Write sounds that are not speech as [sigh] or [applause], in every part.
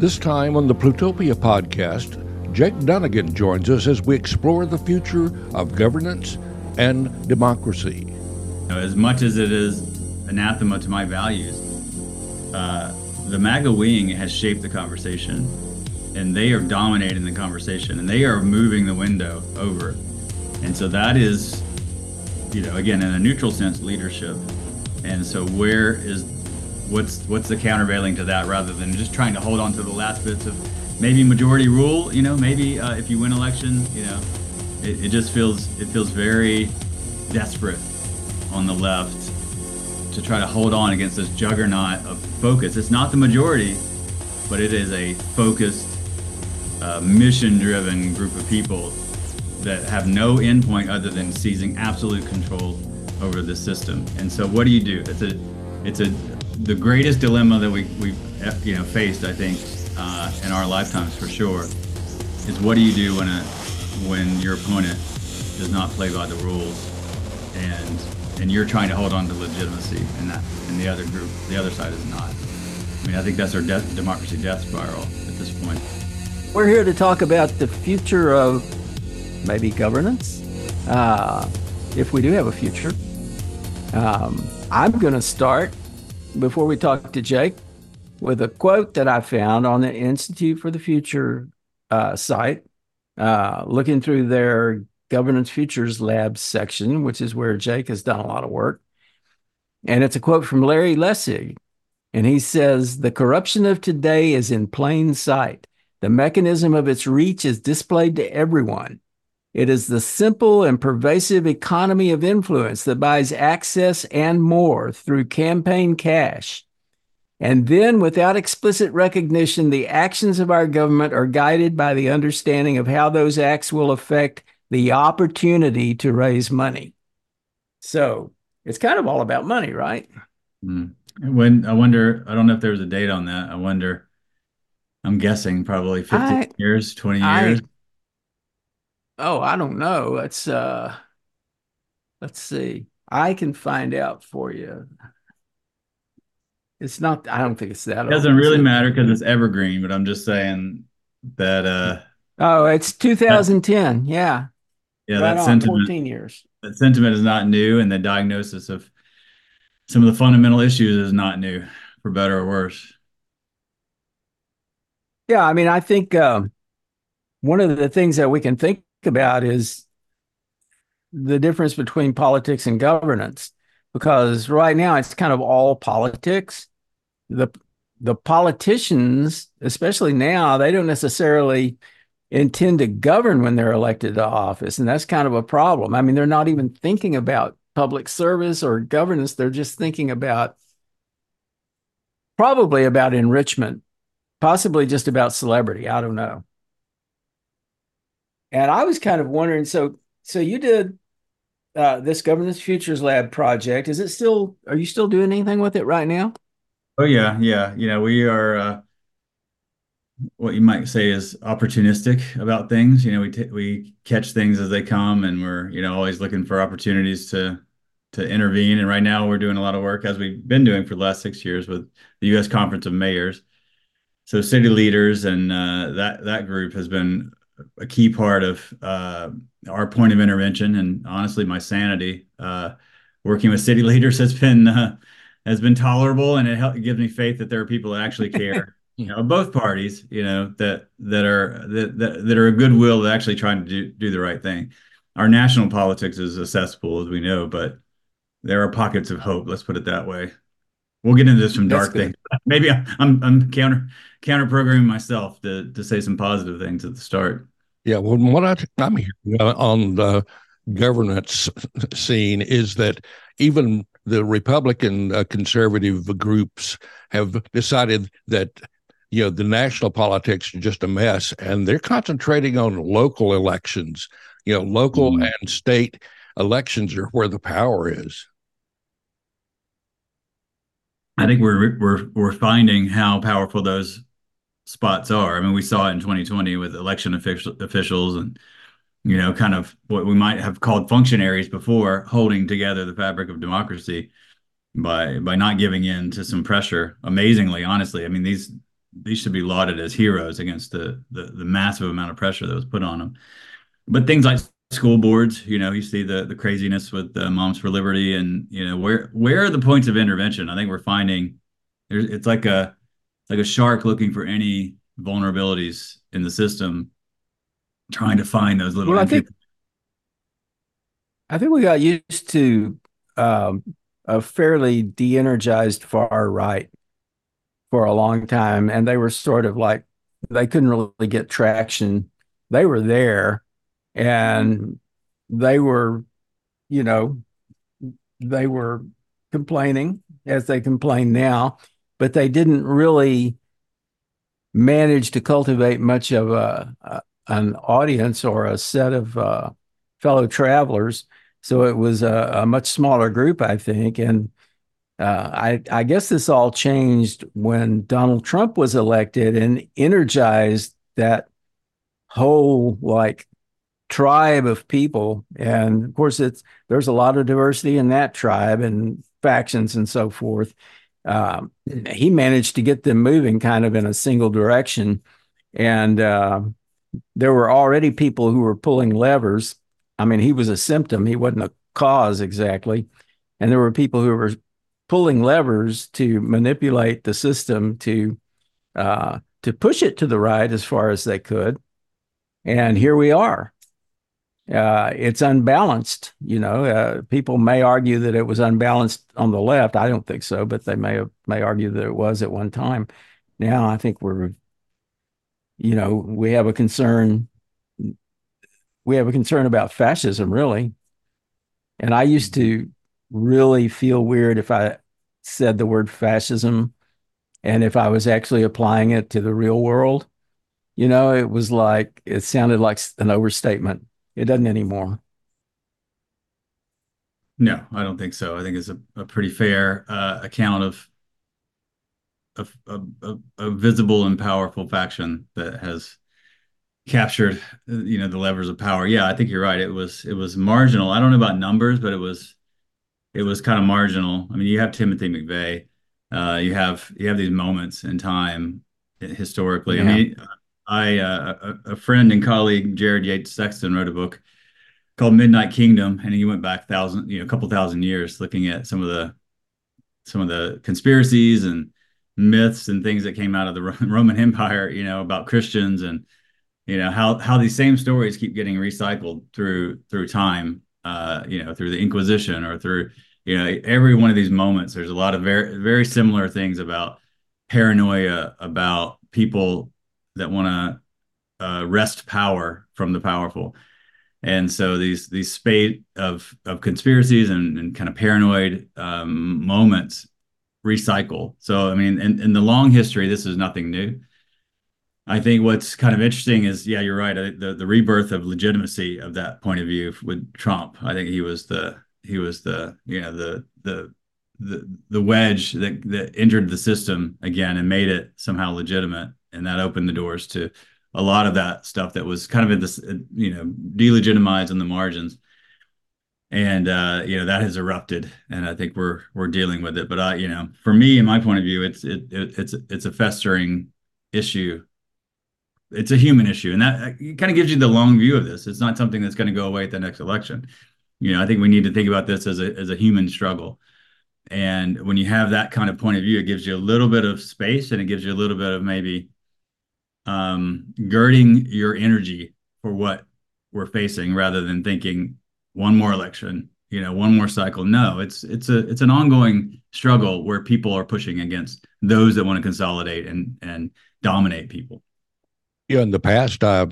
This time on the Plutopia podcast, Jake Dunagan joins us as we explore the future of governance and democracy. As much as it is anathema to my values, uh, the MAGA wing has shaped the conversation and they are dominating the conversation and they are moving the window over. And so that is, you know, again, in a neutral sense, leadership. And so where is what's what's the countervailing to that rather than just trying to hold on to the last bits of maybe majority rule you know maybe uh, if you win election you know it, it just feels it feels very desperate on the left to try to hold on against this juggernaut of focus. It's not the majority but it is a focused uh, mission driven group of people that have no endpoint other than seizing absolute control over the system. And so what do you do? It's a it's a the greatest dilemma that we we you know faced, I think, uh, in our lifetimes for sure, is what do you do when a when your opponent does not play by the rules, and and you're trying to hold on to legitimacy, and that and the other group, the other side is not. I mean, I think that's our death, democracy death spiral at this point. We're here to talk about the future of maybe governance, uh, if we do have a future. Um, I'm going to start before we talk to Jake with a quote that I found on the Institute for the Future uh, site, uh, looking through their Governance Futures Lab section, which is where Jake has done a lot of work. And it's a quote from Larry Lessig. And he says, The corruption of today is in plain sight. The mechanism of its reach is displayed to everyone. It is the simple and pervasive economy of influence that buys access and more through campaign cash. And then, without explicit recognition, the actions of our government are guided by the understanding of how those acts will affect the opportunity to raise money. So it's kind of all about money, right? Mm. When I wonder, I don't know if there was a date on that. I wonder, I'm guessing probably 50 I, years, 20 years. I, Oh, I don't know. Let's uh let's see. I can find out for you. It's not I don't think it's that It doesn't really matter because it's evergreen, but I'm just saying that uh Oh, it's 2010. yeah. Yeah, right that sentiment 14 years. That sentiment is not new and the diagnosis of some of the fundamental issues is not new, for better or worse. Yeah, I mean, I think um, one of the things that we can think about is the difference between politics and governance because right now it's kind of all politics. The the politicians especially now they don't necessarily intend to govern when they're elected to office and that's kind of a problem. I mean they're not even thinking about public service or governance they're just thinking about probably about enrichment possibly just about celebrity i don't know and I was kind of wondering, so so you did uh, this Governance Futures Lab project. Is it still? Are you still doing anything with it right now? Oh yeah, yeah. You know, we are uh, what you might say is opportunistic about things. You know, we t- we catch things as they come, and we're you know always looking for opportunities to to intervene. And right now, we're doing a lot of work as we've been doing for the last six years with the U.S. Conference of Mayors. So city leaders and uh, that that group has been a key part of uh, our point of intervention and honestly my sanity. Uh, working with city [laughs] leaders has been uh, has been tolerable and it, help, it gives me faith that there are people that actually [laughs] care you know both parties you know that that are that, that, that are a goodwill that actually trying to do, do the right thing. Our national politics is a cesspool as we know but there are pockets of hope let's put it that way we'll get into this from dark things [laughs] maybe I'm, I'm i'm counter counter programming myself to to say some positive things at the start. Yeah, well, what I, I'm hearing on the governance scene is that even the Republican uh, conservative groups have decided that you know the national politics are just a mess, and they're concentrating on local elections. You know, local mm-hmm. and state elections are where the power is. I think we're we're we're finding how powerful those spots are. I mean, we saw it in 2020 with election official, officials and you know, kind of what we might have called functionaries before, holding together the fabric of democracy by by not giving in to some pressure. Amazingly, honestly, I mean these these should be lauded as heroes against the, the the massive amount of pressure that was put on them. But things like school boards, you know, you see the the craziness with the Moms for Liberty, and you know where where are the points of intervention? I think we're finding there's it's like a like a shark looking for any vulnerabilities in the system, trying to find those little. Well, I think I think we got used to um, a fairly de-energized far right for a long time, and they were sort of like they couldn't really get traction. They were there, and they were, you know, they were complaining as they complain now, but they didn't really manage to cultivate much of a, a an audience or a set of uh, fellow travelers. So it was a, a, much smaller group, I think. And uh, I, I guess this all changed when Donald Trump was elected and energized that whole like tribe of people. And of course, it's there's a lot of diversity in that tribe and factions and so forth. Um, he managed to get them moving kind of in a single direction. And uh, there were already people who were pulling levers. I mean, he was a symptom, he wasn't a cause exactly. And there were people who were pulling levers to manipulate the system to uh, to push it to the right as far as they could. And here we are uh, it's unbalanced. You know, uh, people may argue that it was unbalanced on the left. I don't think so, but they may have, may argue that it was at one time. Now I think we're, you know, we have a concern. We have a concern about fascism, really. And I used to really feel weird if I said the word fascism and if I was actually applying it to the real world. You know, it was like, it sounded like an overstatement it doesn't anymore. No, I don't think so. I think it's a, a pretty fair uh, account of, of a, a, a, visible and powerful faction that has captured, you know, the levers of power. Yeah, I think you're right. It was it was marginal. I don't know about numbers, but it was it was kind of marginal. I mean, you have Timothy McVeigh. Uh, you have you have these moments in time historically. Yeah. I mean, I uh, a, a, friend and colleague Jared Yates Sexton wrote a book called Midnight Kingdom, and he went back thousand, you know, a couple thousand years, looking at some of the some of the conspiracies and myths and things that came out of the [laughs] Roman Empire, you know, about Christians and you know how how these same stories keep getting recycled through through time, uh, you know, through the Inquisition or through you know every one of these moments. There's a lot of very very similar things about paranoia about people that want to uh, wrest power from the powerful. And so these these spate of of conspiracies and, and kind of paranoid um, moments recycle. So I mean, in, in the long history, this is nothing new. I think what's kind of interesting is, yeah, you're right. The the rebirth of legitimacy of that point of view with Trump. I think he was the he was the you know the the the the wedge that that entered the system again and made it somehow legitimate and that opened the doors to a lot of that stuff that was kind of in this you know delegitimized in the margins. And uh, you know that has erupted and i think we're we're dealing with it. But i you know for me in my point of view it's it, it it's it's a festering issue. It's a human issue and that kind of gives you the long view of this. It's not something that's going to go away at the next election. You know i think we need to think about this as a as a human struggle. And when you have that kind of point of view it gives you a little bit of space and it gives you a little bit of maybe um, girding your energy for what we're facing rather than thinking one more election you know one more cycle. No it's it's a it's an ongoing struggle where people are pushing against those that want to consolidate and and dominate people. Yeah in the past uh,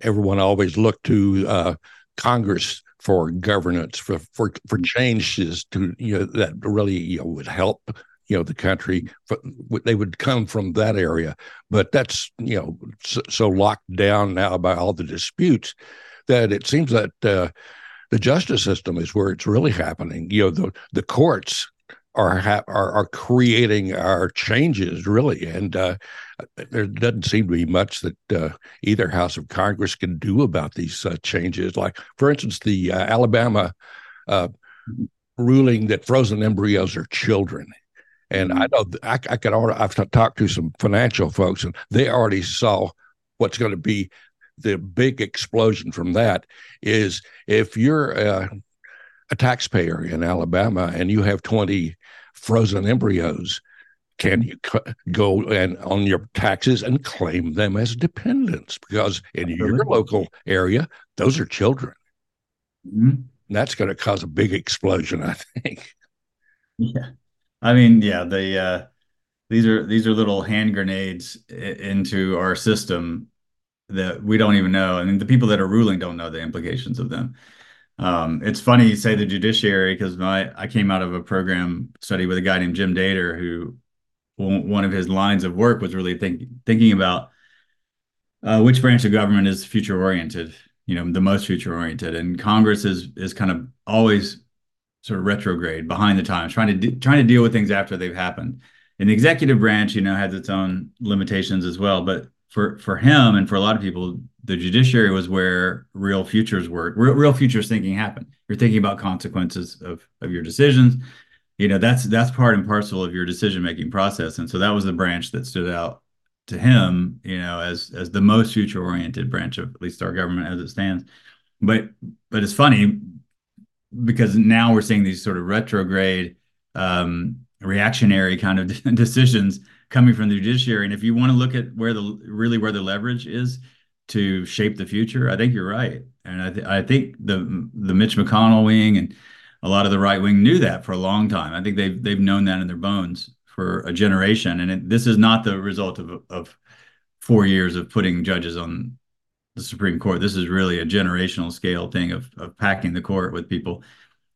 everyone always looked to uh, congress for governance for for for changes to you know that really you know, would help you know the country they would come from that area. But that's you know so, locked down now by all the disputes that it seems that uh, the justice system is where it's really happening. You know the the courts are ha- are, are creating our changes really. And uh, there doesn't seem to be much that uh, either house of congress can do about these uh, changes. Like for instance the uh, alabama uh, ruling that frozen embryos are children And mm-hmm. I know I, I could already, I've talked to some financial folks, and they already saw what's going to be the big explosion from that is if you're a, a taxpayer in Alabama and you have 20 frozen embryos, can you go and on your taxes and claim them as dependents? Because in your local area, those are children. Mm-hmm. That's going to cause a big explosion, I think. Yeah, I mean, yeah, the uh, these are these are little hand grenades into our system that we don't even know. I mean, the people that are ruling don't know the implications of them. Um, it's funny you say the judiciary because my I came out of a program study with a guy named Jim Dator who one of his lines of work was really think, thinking about uh, which branch of government is future oriented, you know, the most future oriented, and Congress is is kind of always sort of retrograde, behind the times, trying to de- trying to deal with things after they've happened. And the executive branch, you know, has its own limitations as well. But for for him and for a lot of people, the judiciary was where real futures work, real, real futures thinking happened. You're thinking about consequences of of your decisions you know that's that's part and parcel of your decision making process and so that was the branch that stood out to him you know as as the most future oriented branch of at least our government as it stands but but it's funny because now we're seeing these sort of retrograde um, reactionary kind of [laughs] decisions coming from the judiciary. And if you want to look at where the really where the leverage is to shape the future i think you're right. And i, th- I think the the mitch mcconnell wing and a lot of the right wing knew that for a long time. I think they've they've known that in their bones for a generation, and it, this is not the result of of four years of putting judges on the Supreme Court. This is really a generational scale thing of of packing the court with people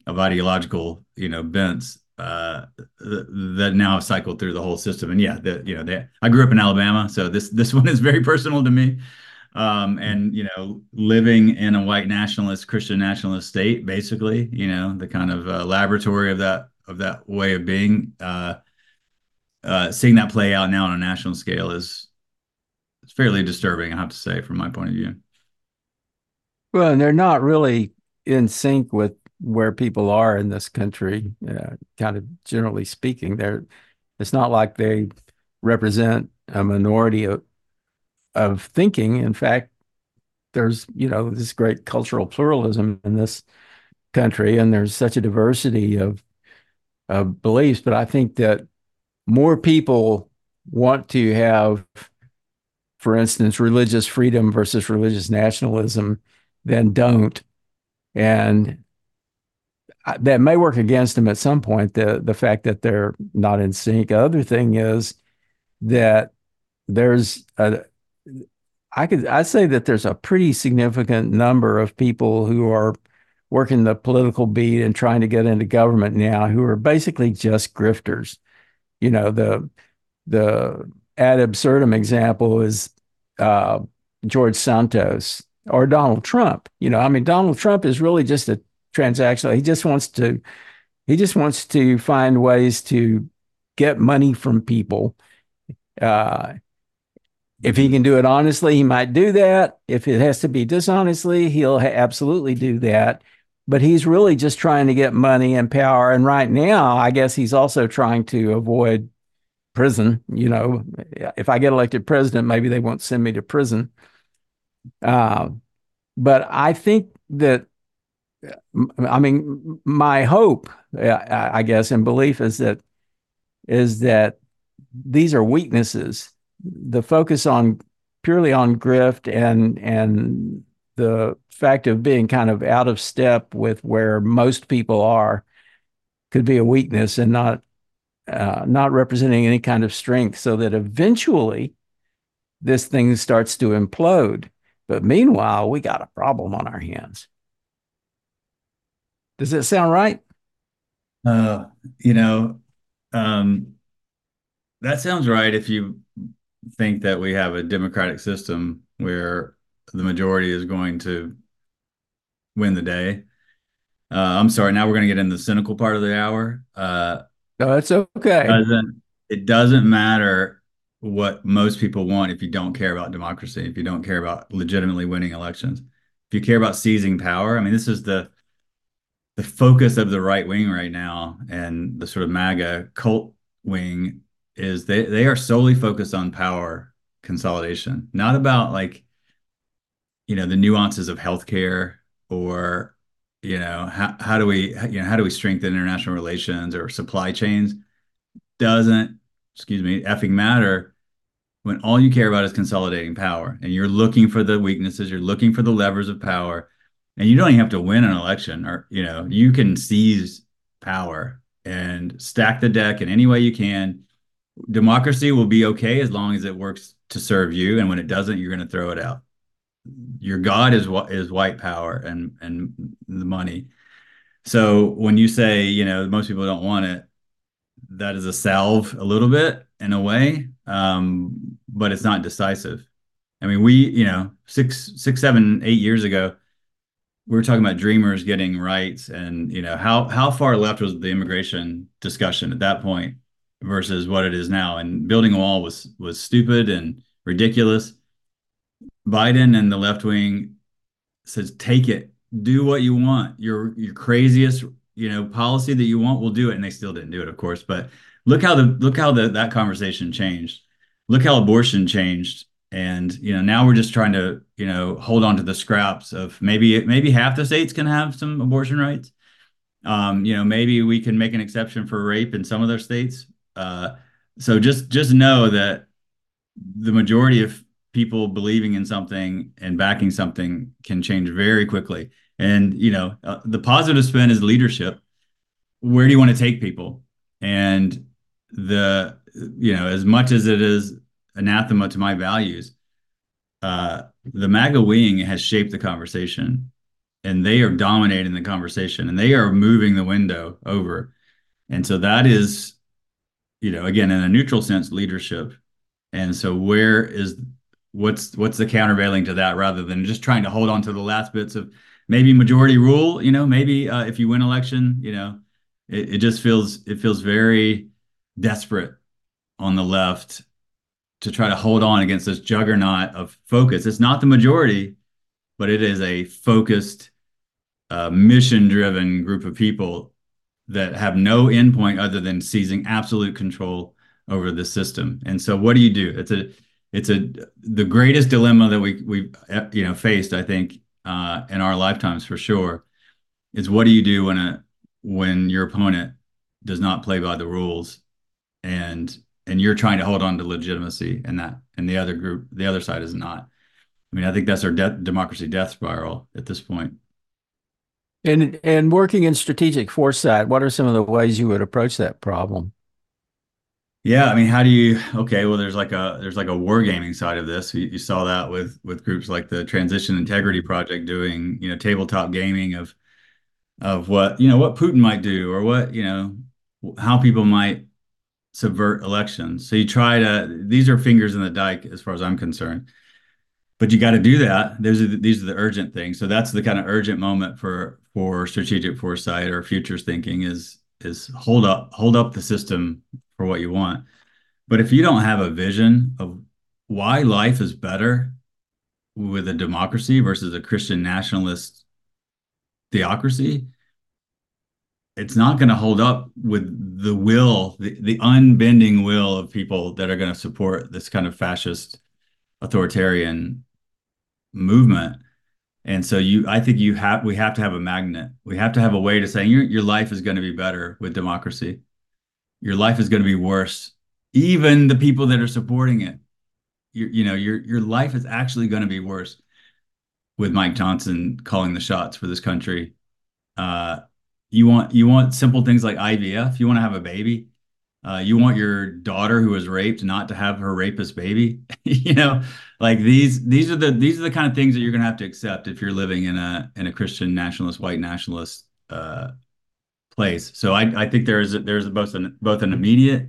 of ideological you know bents uh, that now have cycled through the whole system. And yeah, that you know, they, I grew up in Alabama, so this this [laughs] one is very personal to me um, and you know living in a white nationalist christian nationalist state basically you know the kind of uh, laboratory of that of that way of being uh, uh, seeing that play out now on a national scale is it's fairly disturbing i have to say from my point of view well and they're not really in sync with where people are in this country uh, kind of generally speaking they're it's not like they represent a minority of of thinking. In fact, there's you know this great cultural pluralism in this country, and there's such a diversity of of beliefs. But I think that more people want to have, for instance, religious freedom versus religious nationalism than don't, and that may work against them at some point. The the fact that they're not in sync. Other thing is that there's a I could I say that there's a pretty significant number of people who are working the political beat and trying to get into government now who are basically just grifters. You know, the the ad absurdum example is uh, George Santos or Donald Trump. You know, I mean, Donald Trump is really just a transactional. He just wants to he just wants to find ways to get money from people. Uh, if he can do it honestly, he might do that. If it has to be dishonestly, he'll ha- absolutely do that. But he's really just trying to get money and power. And right now, I guess he's also trying to avoid prison. You know, if I get elected president, maybe they won't send me to prison. Uh, but I think that, I mean, my hope, I guess, and belief is that is that these are weaknesses the focus on purely on grift and and the fact of being kind of out of step with where most people are could be a weakness and not uh, not representing any kind of strength so that eventually this thing starts to implode but meanwhile we got a problem on our hands does that sound right uh, you know um, that sounds right if you think that we have a democratic system where the majority is going to win the day. Uh, I'm sorry. Now we're going to get in the cynical part of the hour. Uh, no, that's okay. It doesn't, it doesn't matter what most people want if you don't care about democracy, if you don't care about legitimately winning elections, if you care about seizing power. I mean, this is the the focus of the right wing right now and the sort of MAGA cult wing is they they are solely focused on power consolidation, not about like you know the nuances of healthcare or you know how how do we you know how do we strengthen international relations or supply chains? Doesn't excuse me effing matter when all you care about is consolidating power and you're looking for the weaknesses you're looking for the levers of power and you don't even have to win an election or you know you can seize power and stack the deck in any way you can. Democracy will be okay as long as it works to serve you and when it doesn't you're going to throw it out your god is what is white power and and the money. So when you say you know most people don't want it that is a salve a little bit in a way um, but it's not decisive. I mean we you know six six seven eight years ago we were talking about dreamers getting rights and you know how how far left was the immigration discussion at that point versus what it is now? And building a wall was was stupid and ridiculous biden and the left wing says take it. Do what you want. Your your craziest you know policy that you want we'll do it. And they still didn't do it of course. But look how the look how the, that conversation changed. Look how abortion changed. And you know now we're just trying to you know hold on to the scraps of maybe maybe half the states can have some abortion rights. Um, you know maybe we can make an exception for rape in some of their states. Uh, so just just know that the majority of people believing in something and backing something can change very quickly and you know uh, the positive spin is leadership where do you want to take people and the you know as much as it is anathema to my values. Uh, the MAGA wing has shaped the conversation, and they are dominating the conversation, and they are moving the window over. And so that is, you know, again in a neutral sense, leadership. And so where is what's what's the countervailing to that, rather than just trying to hold on to the last bits of maybe majority rule? You know, maybe uh, if you win election, you know, it, it just feels it feels very desperate on the left to try to hold on against this juggernaut of focus. It's not the majority, but it is a focused, uh, mission driven group of people that have no endpoint other than seizing absolute control over the system. And so what do you do? It's a it's a the greatest dilemma that we we you know faced I think uh, in our lifetimes for sure is what do you do when a when your opponent does not play by the rules and and you're trying to hold on to legitimacy and that and the other group the other side is not? I mean i think that's our de- democracy death spiral at this point. And and working in strategic foresight what are some of the ways you would approach that problem yeah i mean how do you okay well there's like a there's like a wargaming side of this you, you saw that with with groups like the transition integrity project doing you know tabletop gaming of of what you know what putin might do or what you know how people might subvert elections. So you try to, these are fingers in the dike as far as I'm concerned. But you got to do that. Those are the, these are the urgent things. So that's the kind of urgent moment for for strategic foresight or futures thinking is is hold up hold up the system for what you want. But if you don't have a vision of why life is better with a democracy versus a Christian nationalist theocracy, it's not going to hold up with the will, the, the unbending will of people that are going to support this kind of fascist authoritarian movement. And so you I think you have we have to have a magnet. We have to have a way to say your your life is going to be better with democracy. Your life is going to be worse. Even the people that are supporting it. You, you know, your your life is actually going to be worse with Mike Johnson calling the shots for this country. Uh, you want you want simple things like IVF. You want to have a baby. Uh, you want your daughter who was raped not to have her rapist baby. [laughs] you know, like these these are the these are the kind of things that you're going to have to accept if you're living in a in a Christian nationalist, white nationalist uh, place. So I I think there's there's both an both an immediate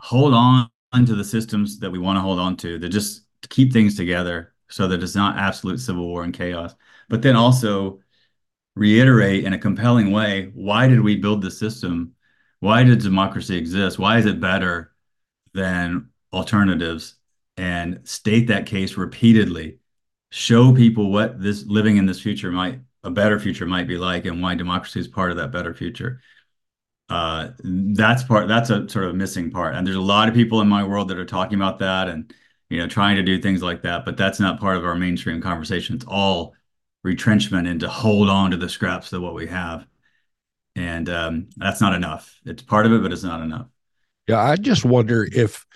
hold on to the systems that we want to hold on to that just keep things together so that it's not absolute civil war and chaos. But then also reiterate in a compelling way why did we build the system? Why did democracy exist? Why is it better than alternatives? And state that case repeatedly. Show people what this living in this future might, a better future might be like, and why democracy is part of that better future. uh, that's part that's a sort of missing part. And there's a lot of people in my world that are talking about that and you know trying to do things like that but that's not part of our mainstream conversation. It's all retrenchment and to hold on to the scraps of what we have. And um, that's not enough. It's part of it but it's not enough. Yeah i just wonder if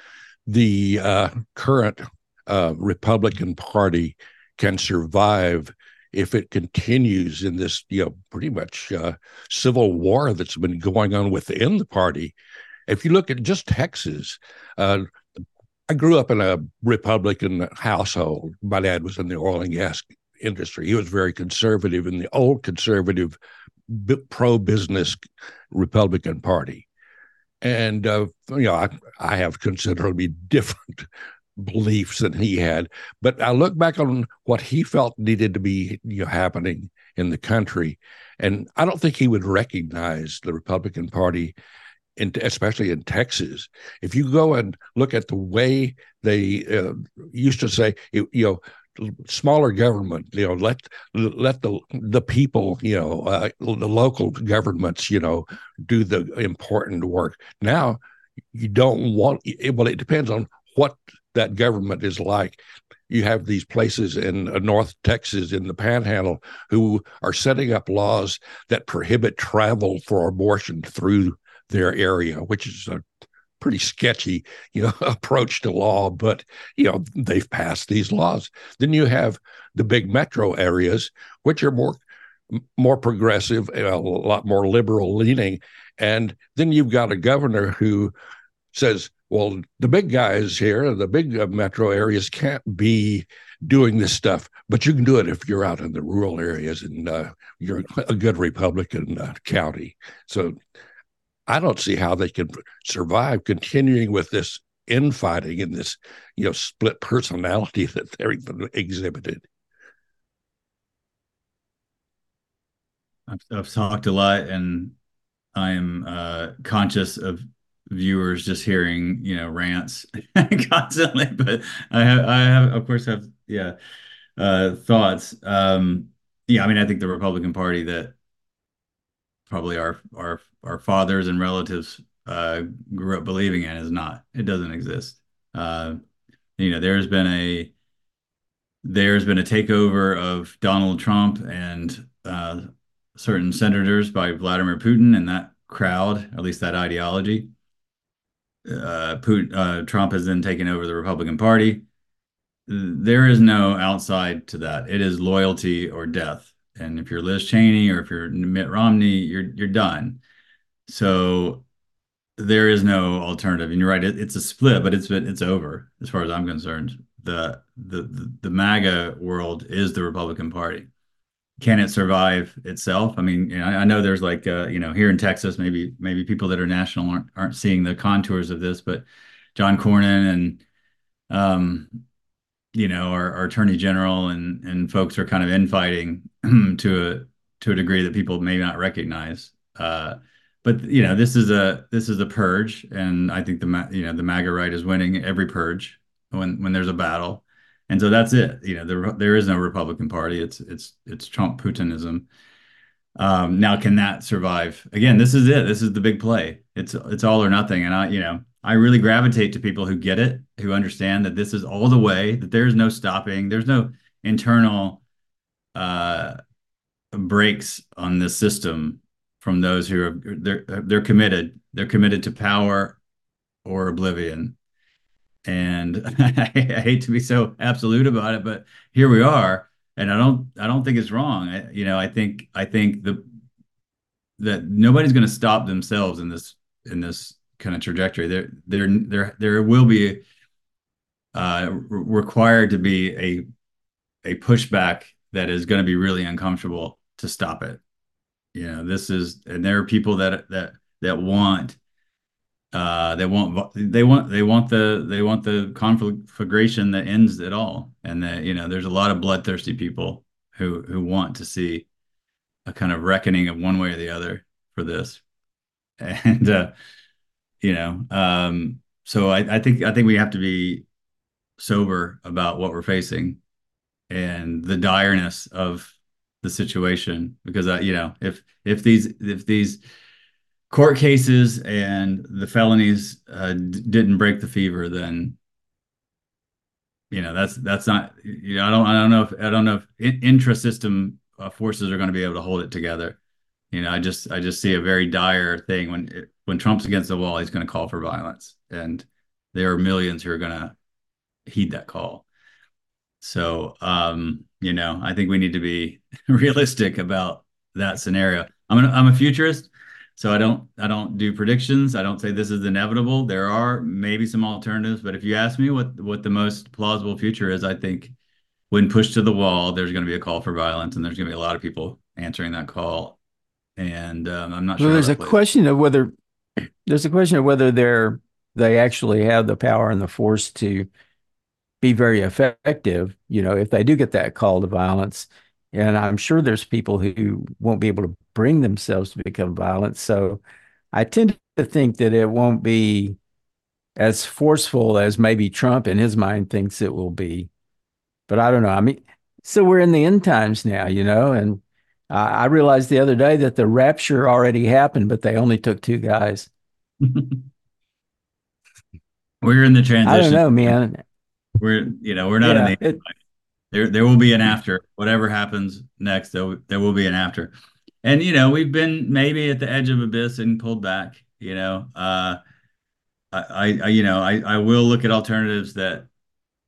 the uh, current uh, republican party can survive if it continues in this, you know, pretty much uh, civil war that's been going on within the party. If you look at just Texas, uh, I grew up in a Republican household. My dad was in the oil and gas industry. He was very conservative in the old conservative, pro business Republican Party. And, uh, you know, I, I have considerably [laughs] different beliefs than he had. But I look back on what he felt needed to be you know, happening in the country, and I don't think he would recognize the Republican Party, in, especially in Texas. If you go and look at the way they uh, used to say, you know. Smaller government, you know, let let the the people, you know, uh, the local governments, you know, do the important work. Now, you don't want. Well, it depends on what that government is like. You have these places in uh, North Texas, in the Panhandle, who are setting up laws that prohibit travel for abortion through their area, which is a pretty sketchy, you know, [laughs] approach to law. But you know, they've passed these laws. Then you have the big metro areas, which are more more progressive, a lot more liberal leaning, and then you've got a governor who says well, the big guys here, the big uh, metro areas can't be doing this stuff, but you can do it if you're out in the rural areas and uh, you're a good Republican uh, county. So I don't see how they can survive continuing with this infighting and this, you know, split personality [laughs] that they're exhibited. I've, I've talked a lot, and I am uh, conscious of viewers just hearing you know rants [laughs] constantly but i have i have of course have yeah uh thoughts. Um yeah i mean i think the republican party that probably our our our fathers and relatives uh grew up believing in is not it doesn't exist. Uh you know there's been a there's been a takeover of donald trump and uh certain senators by vladimir putin and that crowd at least that ideology uh, Putin, uh, Trump has then taken over the Republican Party. There is no outside to that. It is loyalty or death. And if you're Liz Cheney or if you're Mitt Romney, you're you're done. So there is no alternative. And you're right, it, it's a split, but it's it's over as far as I'm concerned. The the the, the MAGA world is the Republican Party can it survive itself? I mean, you know, I know there's like uh, you know here in Texas, maybe maybe people that are national aren't aren't seeing the contours of this, but John Cornyn and um, you know our, our attorney general and and folks are kind of infighting [clears throat] to a to a degree that people may not recognize. Uh, but you know this is a this is a purge, and I think the you know the MAGA right is winning every purge when when there's a battle and so that's it. You know, there there is no Republican Party. It's it's it's Trump Putinism. Um, now, can that survive? Again, this is it. This is the big play. It's it's all or nothing. And I, you know, I really gravitate to people who get it, who understand that this is all the way. That there's no stopping. There's no internal uh, breaks on this system from those who are they're they're committed. They're committed to power or oblivion and [laughs] I, hate to be so absolute about it, but here we are, and I don't I don't think it's wrong. I, you know, I think I think the that nobody's going to stop themselves in this in this kind of trajectory. There there there there will be uh, required to be a a pushback that is going to be really uncomfortable to stop it. You know, this is and there are people that that that want uh, they want they want they want the they want the conflagration that ends it all, and that you know there's a lot of bloodthirsty people who who want to see a kind of reckoning of one way or the other for this, [laughs] and uh, you know, um, so I, I think I think we have to be sober about what we're facing and the direness of the situation. Because uh, you know if if these if these court cases and the felonies uh, d- didn't break the fever, then you know that's that's not you know I don't I don't know if I don't know if in, intra-system uh, forces are going to be able to hold it together. You know, I just I just see a very dire thing when it, when Trump's against the wall, he's going to call for violence, and there are millions who are going to heed that call. So, um, you know, I think we need to be [laughs] realistic about that scenario. I'm an, I'm a futurist, so I don't I don't do predictions. I don't say this is inevitable. There are maybe some alternatives, but if you ask me what what the most plausible future is, I think when pushed to the wall, there's going to be a call for violence, and there's going to be a lot of people answering that call. And um, I'm not well, sure. There's a question of whether there's a question of whether they're they actually have the power and the force to be very effective, you know, if they do get that call to violence. And I'm sure there's people who won't be able to bring themselves to become violent. So I tend to think that it won't be as forceful as maybe Trump in his mind thinks it will be. But I don't know. I mean, so we're in the end times now, you know, and I realized the other day that the rapture already happened, but they only took two guys. [laughs] we're in the transition. I don't know, man we're you know we're not yeah, in the it, there there will be an after. Whatever happens next there, there will be an after. And you know we've been maybe at the edge of abyss and pulled back you know uh I, I you know I, I will look at alternatives that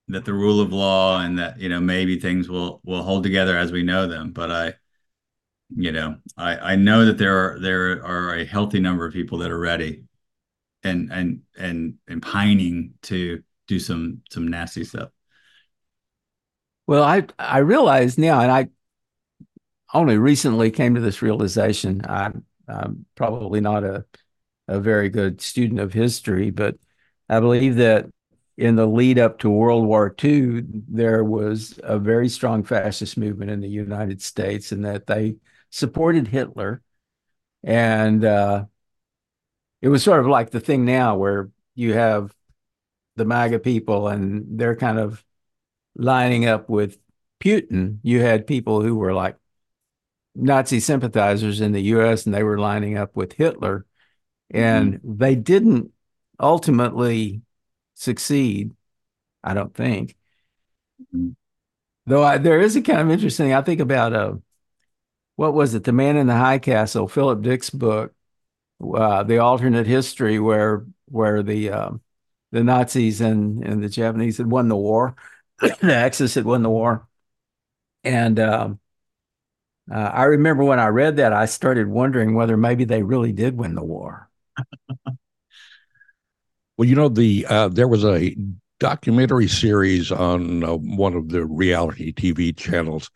that the rule of law and that you know maybe things will will hold together as we know them. But i you know i i know that there are there are a healthy number of people that are ready and and and and pining to do some some nasty stuff. Well, I I realize now, and I only recently came to this realization. I'm, I'm probably not a a very good student of history, but I believe that in the lead up to World War II, there was a very strong fascist movement in the United States, and that they supported Hitler, and uh, it was sort of like the thing now where you have the MAGA people, and they're kind of lining up with Putin. You had people who were like Nazi sympathizers in the U.S., and they were lining up with Hitler, and mm-hmm. they didn't ultimately succeed. I don't think. Mm-hmm. Though I, there is a kind of interesting. I think about uh, what was it? The Man in the High Castle, Philip Dick's book, uh, the alternate history, where where the um, the Nazis and, and the Japanese had won the war. [clears throat] the Axis had won the war. And um, uh, I remember when I read that, I started wondering whether maybe they really did win the war. [laughs] well, you know, the uh, there was a documentary series on uh, one of the reality TV channels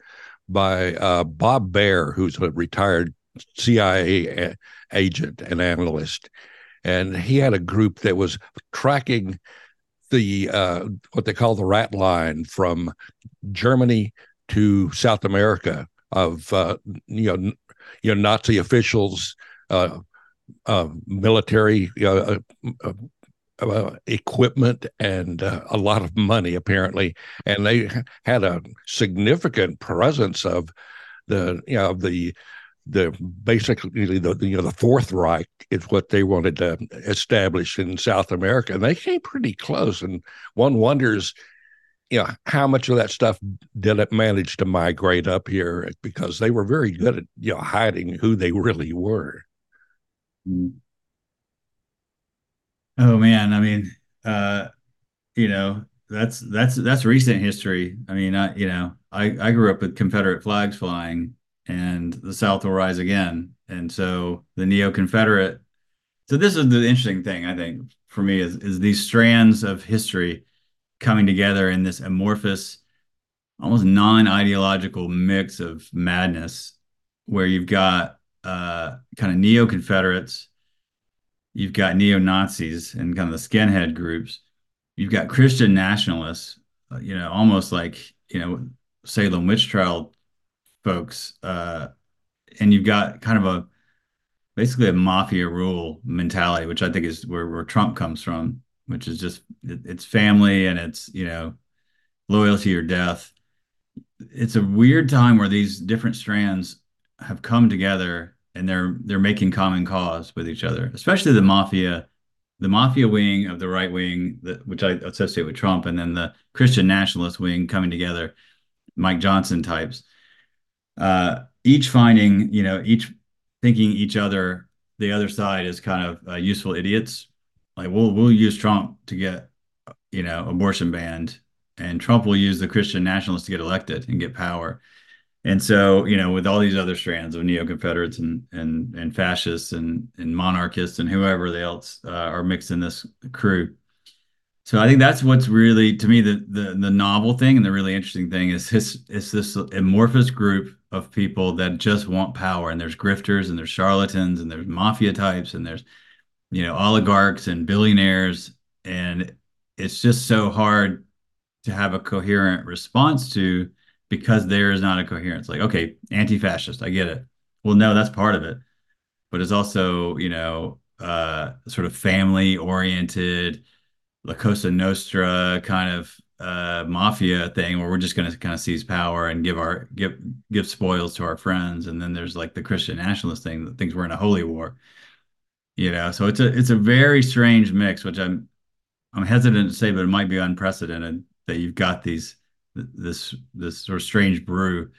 by uh, Bob Baer, who's a retired CIA a- agent and analyst and he had a group that was tracking the uh, what they call the rat line from Germany to South America of uh, you know you know Nazi officials, uh, uh military uh, uh, equipment, and a lot of money apparently, and they had a significant presence of the you know the the basically the you know the Fourth Reich is what they wanted to establish in South America, and they came pretty close. And one wonders, you know, how much of that stuff did it manage to migrate up here because they were very good at you know hiding who they really were. Mm-hmm. Oh man, I mean, uh, you know, that's that's that's recent history. I mean, I you know, I I grew up with Confederate flags flying and the South will rise again. And so the neo Confederate. So this is the interesting thing I think for me is is these strands of history coming together in this amorphous, almost non-ideological mix of madness, where you've got uh, kind of neo Confederates, you've got neo Nazis and kind of the skinhead groups, you've got Christian nationalists, uh, you know, almost like you know Salem witch trial folks, uh, and you've got kind of a basically a mafia rule mentality, which I think is where, where Trump comes from, which is just it, it's family and it's you know loyalty or death. It's a weird time where these different strands have come together and they're they're making common cause with each other, especially the mafia, the mafia wing of the right wing, that, which I associate with Trump, and then the Christian nationalist wing coming together, Mike Johnson types, each finding you know each thinking each other the other side is kind of uh, useful idiots. Like we'll we'll use Trump to get you know abortion banned, and Trump will use the Christian nationalists to get elected and get power and so, you know, with all these other strands of neo-Confederates and and and fascists and and monarchists and whoever else uh, are mixed in this crew. So I think that's what's really to me the the the novel thing and the really interesting thing is this is this amorphous group of people that just want power and there's grifters and there's charlatans and there's mafia types and there's you know oligarchs and billionaires and it's just so hard to have a coherent response to because there is not a coherence. Like, okay, anti-fascist, I get it. Well, no, that's part of it, but it's also, you know, uh, sort of family-oriented, La Cosa Nostra kind of uh, mafia thing where we're just going to kind of seize power and give our give give spoils to our friends, and then there's like the Christian nationalist thing that thinks we're in a holy war. You know, so it's a it's a very strange mix, which I'm I'm hesitant to say, but it might be unprecedented that you've got these this this sort of strange brew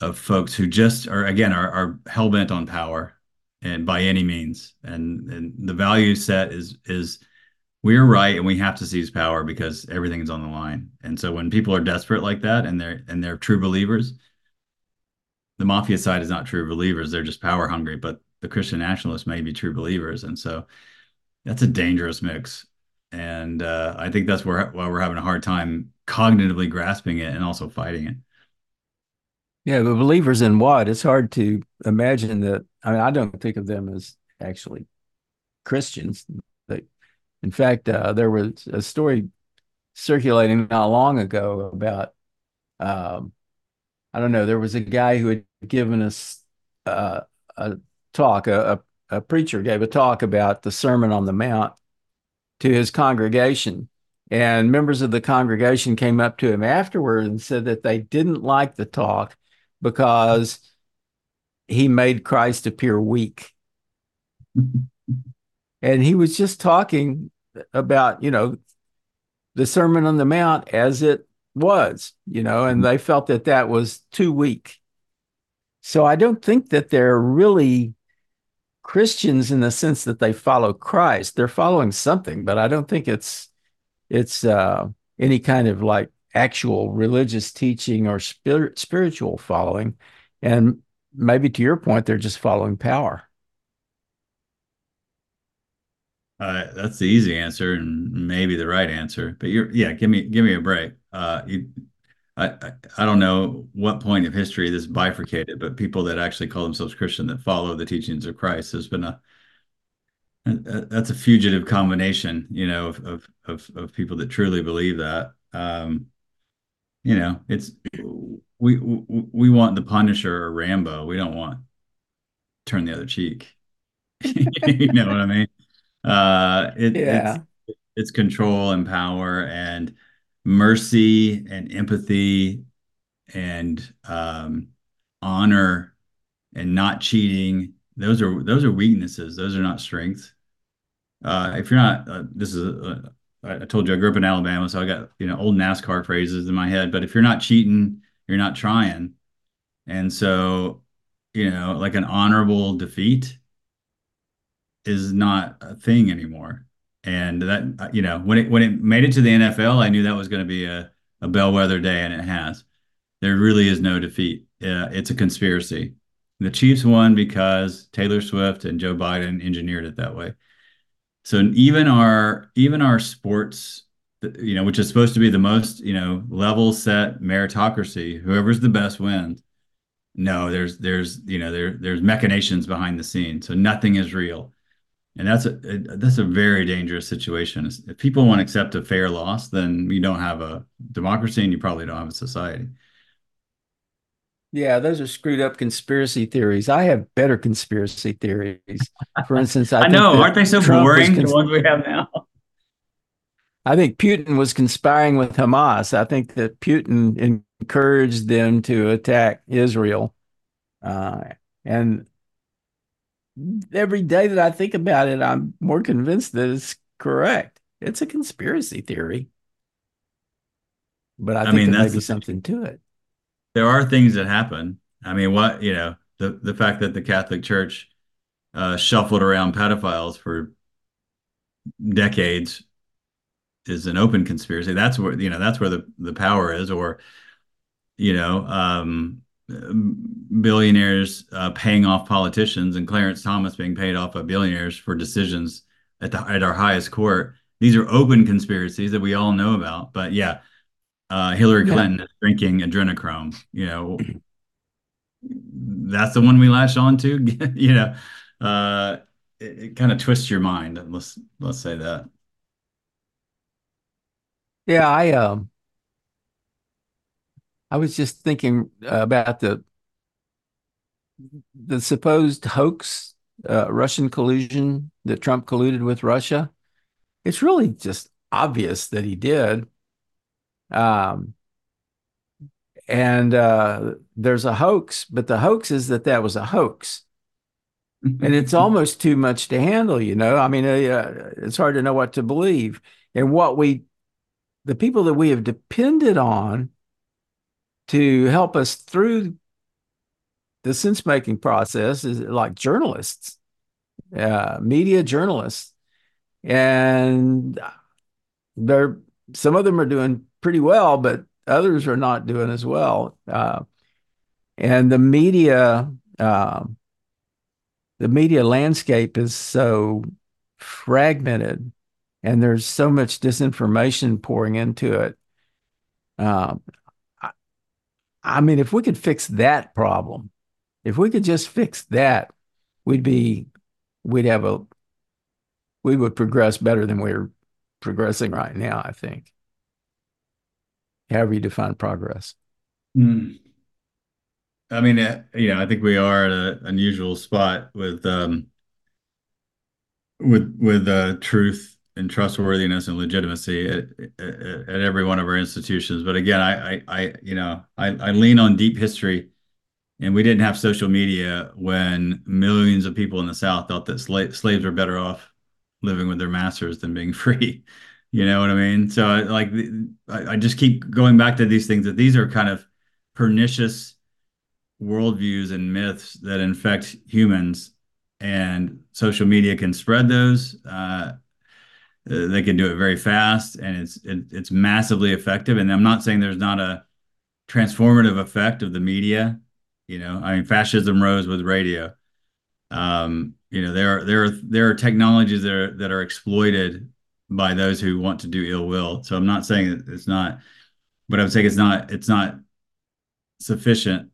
of folks who just are again are, are hell bent on power and by any means and and the value set is is we're right and we have to seize power because everything is on the line and so when people are desperate like that and they're and they're true believers the mafia side is not true believers they're just power hungry but the christian nationalists may be true believers and so that's a dangerous mix and uh, I think that's where why we're having a hard time cognitively grasping it and also fighting it. Yeah, but believers in what? It's hard to imagine that. I mean, I don't think of them as actually Christians. In fact, uh, there was a story circulating not long ago about, um, I don't know, there was a guy who had given us uh, a talk, a, a, preacher gave a talk about the Sermon on the Mount to his congregation. And members of the congregation came up to him afterward and said that they didn't like the talk because he made Christ appear weak. And he was just talking about, you know, the Sermon on the Mount as it was, you know, and they felt that that was too weak. So I don't think that they're really Christians in the sense that they follow Christ. They're following something, but I don't think it's it's uh, any kind of like actual religious teaching or spirit, spiritual following. And maybe to your point, they're just following power. Uh, that's the easy answer and maybe the right answer. But you're yeah, give me give me a break. Uh, you I, I don't know what point of history this bifurcated, but people that actually call themselves Christian that follow the teachings of Christ has been a, a that's a fugitive combination, you know, of, of of of, people that truly believe that. Um, you know, it's we we want the Punisher or Rambo. We don't want turn the other cheek. [laughs] you know what I mean? Uh, it, yeah. It's, it's control and power and mercy and empathy and um, honor and not cheating. Those are those are weaknesses. Those are not strengths. Uh, if you're not uh, this is a, I told you I grew up in Alabama so I got you know old NASCAR phrases in my head but if you're not cheating you're not trying. And so you know like an honorable defeat is not a thing anymore and that you know when it when it made it to the NFL, I knew that was going to be a a bellwether day, and it has. There really is no defeat. Uh, it's a conspiracy. The Chiefs won because Taylor Swift and Joe Biden engineered it that way. So even our even our sports, you know, which is supposed to be the most you know level set meritocracy, whoever's the best wins. No, there's there's you know there there's machinations behind the scenes, so nothing is real and that's a that's a very dangerous situation. If people won't accept a fair loss, then you don't have a democracy, and you probably don't have a society. Yeah, those are screwed up conspiracy theories. I have better conspiracy theories. For instance, I, [laughs] I know, aren't they so Trump boring? Cons- the ones we have now. [laughs] I think Putin was conspiring with Hamas. I think that Putin encouraged them to attack Israel, uh, and every day that I think about it, I'm more convinced that it's correct. It's a conspiracy theory, but I, I think mean, there may be something to it. There are things that happen. I mean, what you know, the the fact that the Catholic Church uh, shuffled around pedophiles for decades is an open conspiracy. That's where you know that's where the the power is, or you know, um, billionaires uh, paying off politicians and Clarence Thomas being paid off by billionaires for decisions at the at our highest court. These are open conspiracies that we all know about. But yeah, uh, Hillary Clinton yeah. is drinking adrenochrome. You know, that's the one we lash on to. [laughs] you know, uh, it, it kind of twists your mind. Let's let's say that. Yeah, I um I was just thinking about the the supposed hoax, uh, Russian collusion that Trump colluded with Russia. It's really just obvious that he did. Um, and uh, there's a hoax, but the hoax is that that was a hoax. and it's [laughs] almost too much to handle, you know. I mean, uh, it's hard to know what to believe. And what we, the people that we have depended on to help us through the sense making process is like journalists, uh, media journalists, and they're some of them are doing pretty well, but others are not doing as well. Uh, and the media, uh, the media landscape is so fragmented, and there's so much disinformation pouring into it. I mean, if we could fix that problem, if we could just fix that, we'd be, we'd have a, we would progress better than we're progressing right now, I think. However you define progress. Mm. I mean, uh, you know, I think we are at an unusual spot with, um, with, with uh, truth and trustworthiness and legitimacy at, at, at, every one of our institutions. But again, I, I, I you know, I, I, lean on deep history, and we didn't have social media when millions of people in the South thought that sla- slaves were better off living with their masters than being [laughs] free. You know what I mean? So, I, like, I, I just keep going back to these things that these are kind of pernicious worldviews and myths that infect humans, and social media can spread those. Uh, they can do it very fast and it's it, it's massively effective. And i'm not saying there's not a transformative effect of the media you know? I mean fascism rose with radio. Um, you know there are there are there are technologies that are that are exploited by those who want to do ill will. So i'm not saying it's not but i'm saying it's not it's not sufficient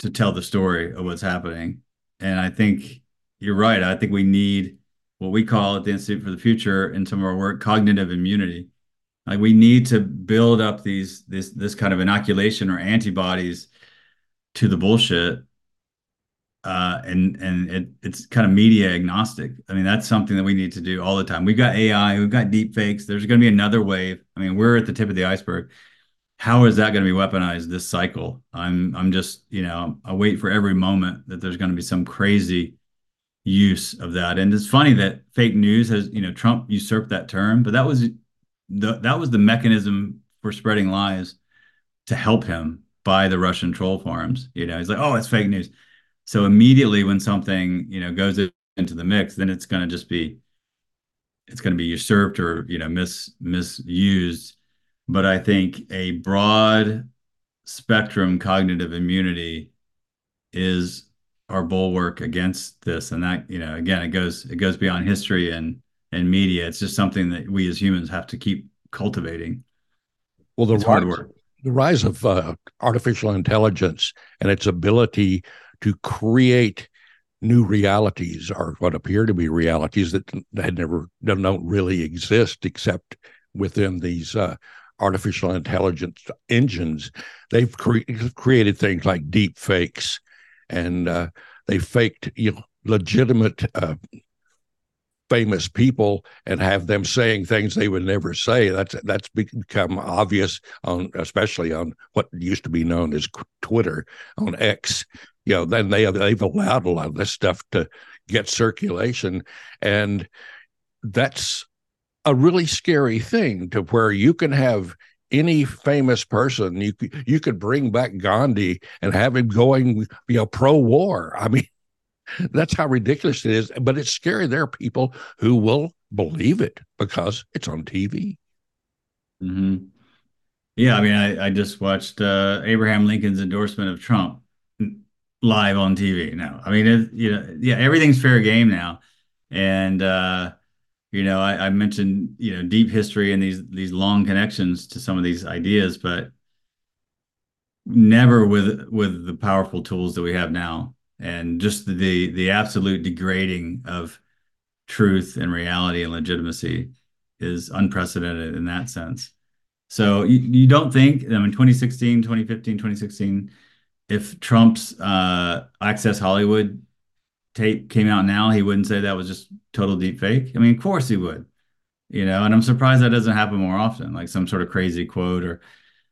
to tell the story of what's happening. And i think you're right. I think we need what we call at the Institute for the Future in some of our work cognitive immunity. Like we need to build up these this this kind of inoculation or antibodies to the bullshit. Uh, and and it, it's kind of media agnostic. I mean, that's something that we need to do all the time. We've got AI, we've got deep fakes. There's going to be another wave. I mean, we're at the tip of the iceberg. How is that going to be weaponized this cycle? I'm I'm just you know I wait for every moment that there's going to be some crazy use of that. And it's funny that fake news has, you know, Trump usurped that term, but that was the that was the mechanism for spreading lies to help him by the Russian troll farms. You know, he's like, oh, it's fake news. So immediately when something, you know, goes into the mix, then it's going to just be it's going to be usurped or, you know, mis misused. But I think a broad spectrum cognitive immunity is our bulwark against this and that you know again it goes it goes beyond history and and media. It's just something that we as humans have to keep cultivating. Well the, rise, the rise of uh, artificial intelligence and its ability to create new realities or what appear to be realities that had never don't really exist except within these uh, artificial intelligence engines. They've cre- created things like deep fakes and uh, they faked you know legitimate uh, famous people and have them saying things they would never say. That's that's become obvious on especially on what used to be known as Twitter on X. you know, then they they've allowed a lot of this stuff to get circulation, and that's a really scary thing to where you can have any famous person you you could bring back Gandhi and have him going you know pro-war. I mean, [laughs] that's how ridiculous it is. But it's scary. There are people who will believe it because it's on TV. Mm-hmm. Yeah, I mean, I, I just watched uh, Abraham Lincoln's endorsement of Trump live on TV now. I mean, it, you know, yeah, everything's fair game now, and uh, you know, I, I mentioned you know deep history and these these long connections to some of these ideas, but never with with the powerful tools that we have now, and just the the absolute degrading of truth and reality and legitimacy is unprecedented in that sense. So you, you don't think, I mean, 2016, 2015, 2016, if Trump's uh, Access Hollywood tape came out now, he wouldn't say that was just total deep fake. I mean, of course he would, you know, and I'm surprised that doesn't happen more often, like some sort of crazy quote or,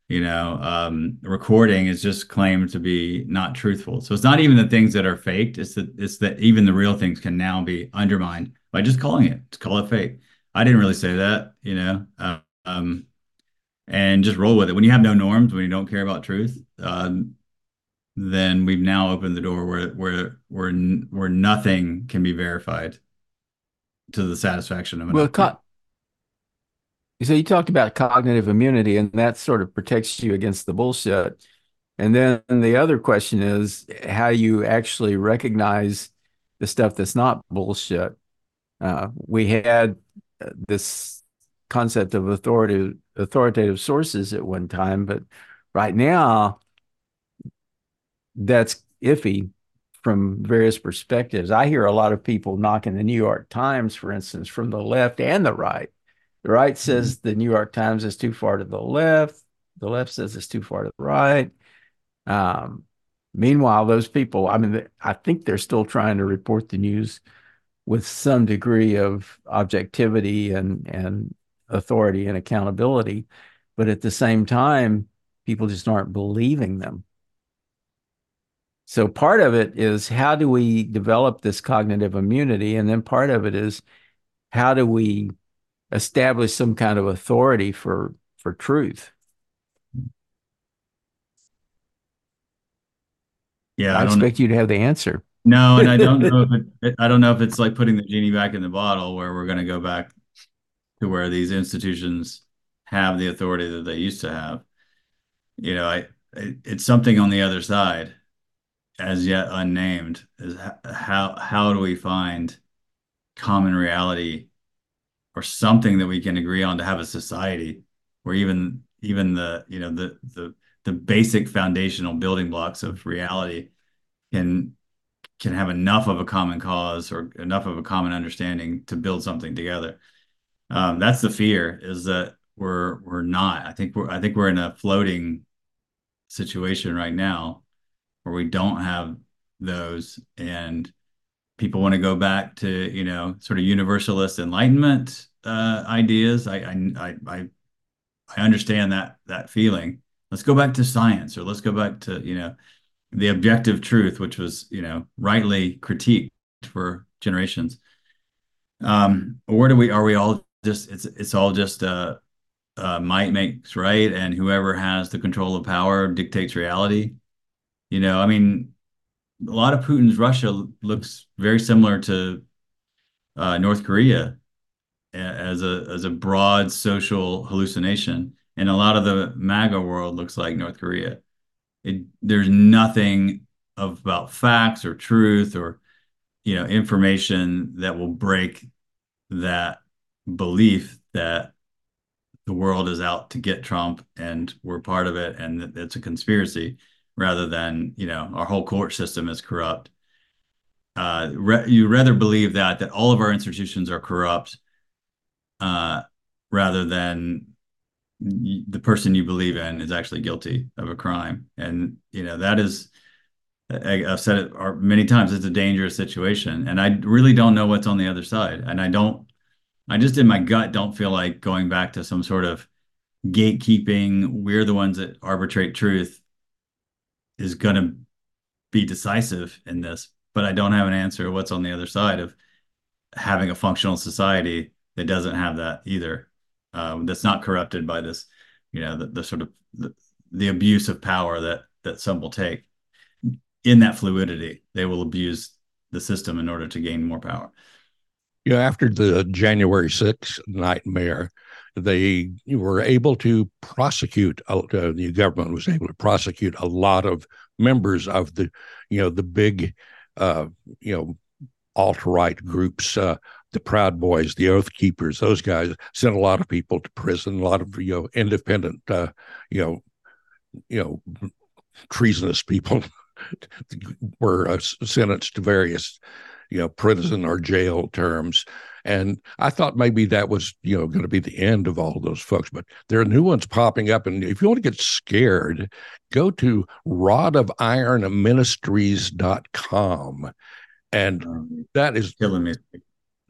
you know, um, recording is just claimed to be not truthful. So it's not even the things that are faked. It's that it's that even the real things can now be undermined by just calling it. Just call it fake. I didn't really say that, you know, uh, um, and just roll with it. When you have no norms, when you don't care about truth, um, then we've now opened the door where where where where nothing can be verified to the satisfaction of an well, Co- so you talked about cognitive immunity, and that sort of protects you against the bullshit. And then the other question is how you actually recognize the stuff that's not bullshit. Uh, we had this concept of authoritative authoritative sources at one time, but right now that's iffy from various perspectives. I hear a lot of people knocking the New York Times, for instance, from the left and the right. The right says mm-hmm. the New York Times is too far to the left. The left says it's too far to the right. Um, meanwhile, those people, I mean, I think they're still trying to report the news with some degree of objectivity and and authority and accountability but at the same time people just aren't believing them so part of it is how do we develop this cognitive immunity? And then part of it is how do we establish some kind of authority for for truth? Yeah i, I expect you to have the answer. No, and I don't know if [laughs] it, I don't know if it's like putting the genie back in the bottle where we're going to go back to where these institutions have the authority that they used to have. You know, I it, it's something on the other side, as yet unnamed, is how how do we find common reality or something that we can agree on to have a society where even even the you know the the the basic foundational building blocks of reality can can have enough of a common cause or enough of a common understanding to build something together. Um, that's the fear is that we're we're not. I think we're I think we're in a floating situation right now where we don't have those and people want to go back to you know sort of universalist enlightenment uh, ideas. I, I I I understand that that feeling. Let's go back to science or let's go back to you know the objective truth, which was, you know, rightly critiqued for generations. Um, or do we are we all just it's it's all just uh, uh might makes right, and whoever has the control of power dictates reality. You know, I mean, a lot of Putin's Russia looks very similar to uh, North Korea as a as a broad social hallucination, and a lot of the MAGA world looks like North Korea. It there's nothing about facts or truth or you know information that will break that belief that the world is out to get Trump and we're part of it and that it's a conspiracy rather than you know our whole court system is corrupt. Uh, re- you rather believe that that all of our institutions are corrupt uh, rather than the person you believe in is actually guilty of a crime. And you know that is I, have said it many times it's a dangerous situation and i really don't know what's on the other side. And i don't i just in my gut don't feel like going back to some sort of gatekeeping we're the ones that arbitrate truth is going to be decisive in this, but I don't have an answer what's on the other side of having a functional society that doesn't have that either. Um, that's not corrupted by this, you know, the, the sort of the, the abuse of power that that some will take in that fluidity. They will abuse the system in order to gain more power. You know, after the January 6th nightmare, they were able to prosecute uh, the government was able to prosecute a lot of members of the you know the big uh, you know alt-right groups uh, the proud boys the oath keepers those guys sent a lot of people to prison a lot of you know independent uh, you know you know treasonous people [laughs] were uh, sentenced to various you know prison or jail terms and I thought maybe that was, you know, going to be the end of all of those folks, but there are new ones popping up. And if you want to get scared, go to rodofironministries.com. And um, that is killing me.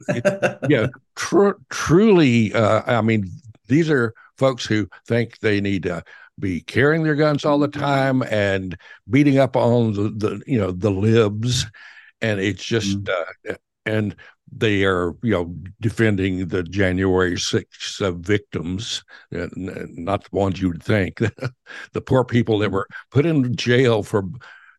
it, [laughs] yeah, tr- truly. Uh, I mean, these are folks who think they need to be carrying their guns all the time and beating up on the, the you know the libs and it's just mm-hmm. uh, and they are you know defending the January 6th uh, victims, uh, not the ones you would think, [laughs] the poor people that were put in jail for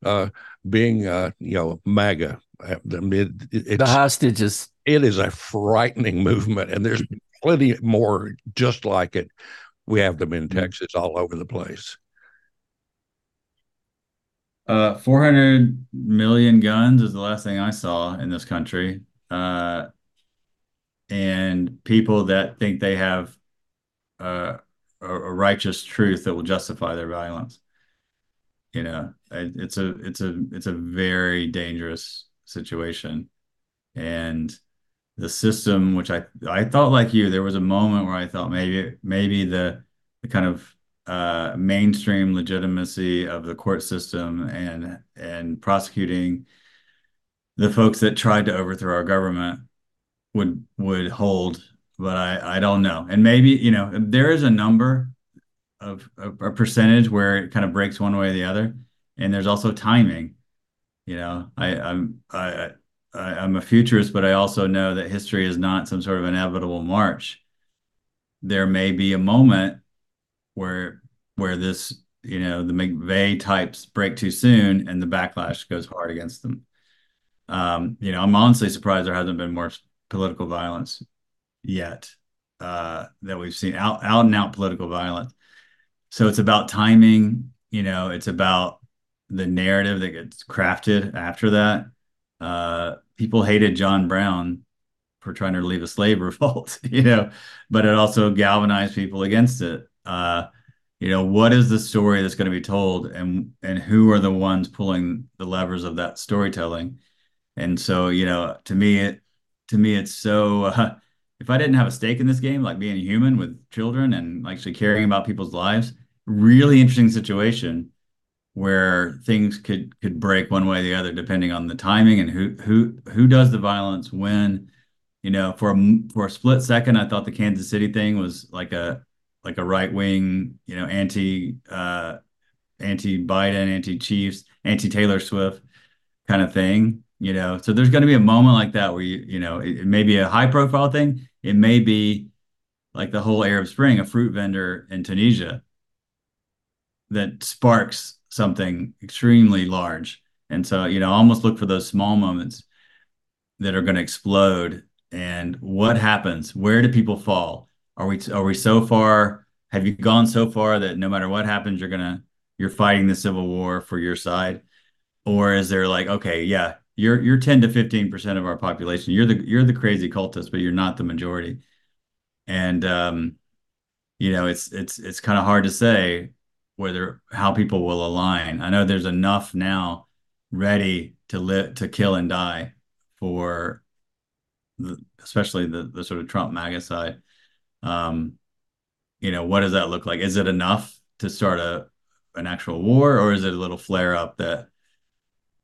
uh, being uh, you know MAGA. It, the hostages. It is a frightening movement, and there's plenty more just like it. We have them in mm-hmm. Texas all over the place. Uh, 400 million guns is the last thing I saw in this country uh, and people that think they have uh, a, a righteous truth that will justify their violence. You know, it's a it's a it's a very dangerous situation, and the system, which I I thought like you, there was a moment where I thought maybe maybe the the kind of Uh, mainstream legitimacy of the court system and and prosecuting the folks that tried to overthrow our government would would hold, but I I don't know. And maybe you know there is a number of, of a percentage where it kind of breaks one way or the other, and there's also timing. You know, I I'm I, I I'm a futurist, but I also know that history is not some sort of inevitable march. There may be a moment where where this you know the McVeigh types break too soon and the backlash goes hard against them. Um, you know, I'm honestly surprised there hasn't been more political violence yet uh, that we've seen out out and out political violence. So it's about timing. You know, it's about the narrative that gets crafted after that. Uh, people hated John Brown for trying to relieve a slave [laughs] revolt, you know, but it also galvanized people against it. Uh, you know, what is the story that's going to be told, and and who are the ones pulling the levers of that storytelling? And so, you know, to me, it to me, it's so. Uh, [laughs] if I didn't have a stake in this game, like being human with children and actually caring about people's lives, really interesting situation where things could could break one way or the other depending on the timing and who who who does the violence when. You know, for a for a split second, I thought the Kansas City thing was like a like a right wing, you know, anti uh, anti Biden, anti Chiefs, anti Taylor Swift kind of thing you know? So there's going to be a moment like that where you you know it, it, may be a high profile thing. It may be like the whole arab spring a fruit vendor in tunisia that sparks something extremely large. And so you know almost look for those small moments that are going to explode. And what happens? Where do people fall are we are we so far have you gone so far that no matter what happens you're gonna you're fighting the civil war for your side? Or is there like okay yeah you're you're 10 to 15 percent of our population. You're the you're the crazy cultist but you're not the majority. And um you know it's it's it's kind of hard to say whether how people will align. I know there's enough now ready to live to kill and die for the, especially the the sort of trump maga side um you know what does that look like? Is it enough to start a an actual war or is it a little flare up that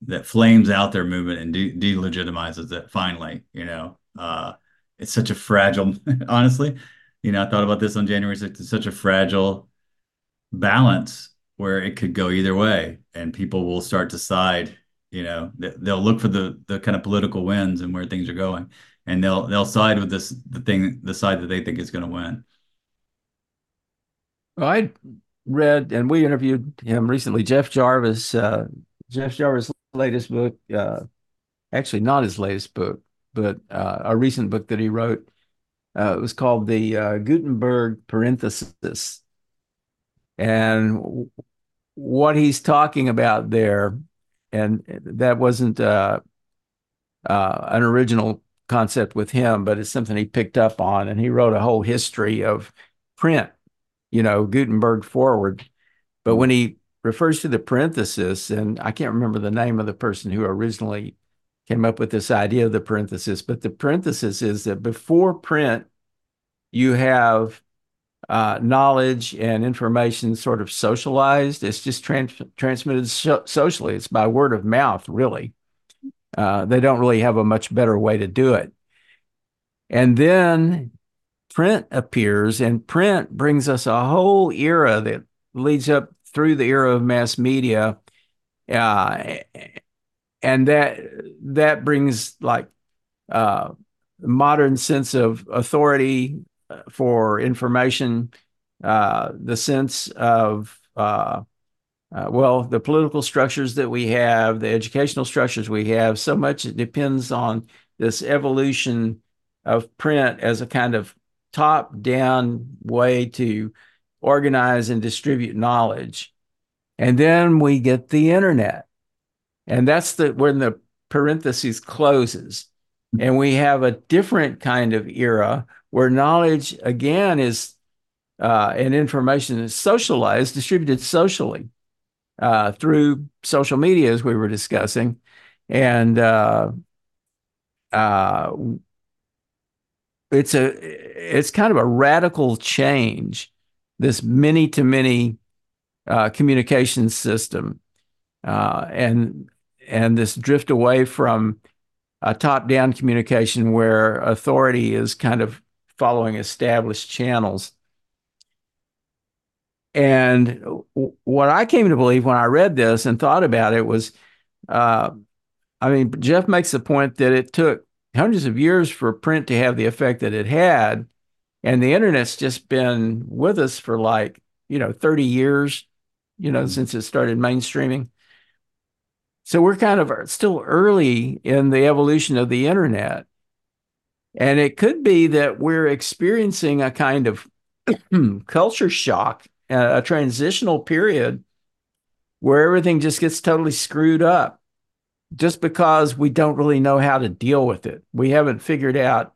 that flames out their movement and de- delegitimizes it finally you know? Uh, it's such a fragile [laughs] honestly you know i thought about this on january 6th it's such a fragile balance where it could go either way and people will start to side You know, they'll look for the the kind of political wins and where things are going, and they'll they'll side with this the thing the side that they think is going to win. Well, I read, and we interviewed him recently. Jeff Jarvis, uh, Jeff Jarvis' latest book, uh, actually not his latest book, but uh, a recent book that he wrote. Uh, it was called the uh, Gutenberg Parenthesis, and what he's talking about there, and that wasn't uh, an original concept with him, but it's something he picked up on, and he wrote a whole history of print you know, Gutenberg forward. But when he refers to the parenthesis, and I can't remember the name of the person who originally came up with this idea of the parenthesis, but the parenthesis is that before print, you have uh, knowledge and information sort of socialized. It's just trans- transmitted so- socially. It's by word of mouth, really. Uh, they don't really have a much better way to do it. And then print appears, and print brings us a whole era that leads up through the era of mass media. Uh, and that that brings like uh, modern sense of authority uh, for information, uh, the sense of uh, uh, well, the political structures that we have, the educational structures we have, so much it depends on this evolution of print as a kind of top down way to organize and distribute knowledge. And then we get the internet. And that's the when the parenthesis closes. And we have a different kind of era where knowledge again is uh, and information is socialized, distributed socially uh, through social media, as we were discussing. And uh, uh it's a it's kind of a radical change this many to many uh, communication system uh, and and this drift away from a top down communication where authority is kind of following established channels and what I came to believe when I read this and thought about it was, uh, I mean, Jeff makes the point that it took hundreds of years for print to have the effect that it had. And the internet's just been with us for like, you know, 30 years, you know, mm-hmm. since it started mainstreaming. So we're kind of still early in the evolution of the internet. And it could be that we're experiencing a kind of [clears throat] culture shock, a transitional period where everything just gets totally screwed up just because we don't really know how to deal with it. We haven't figured out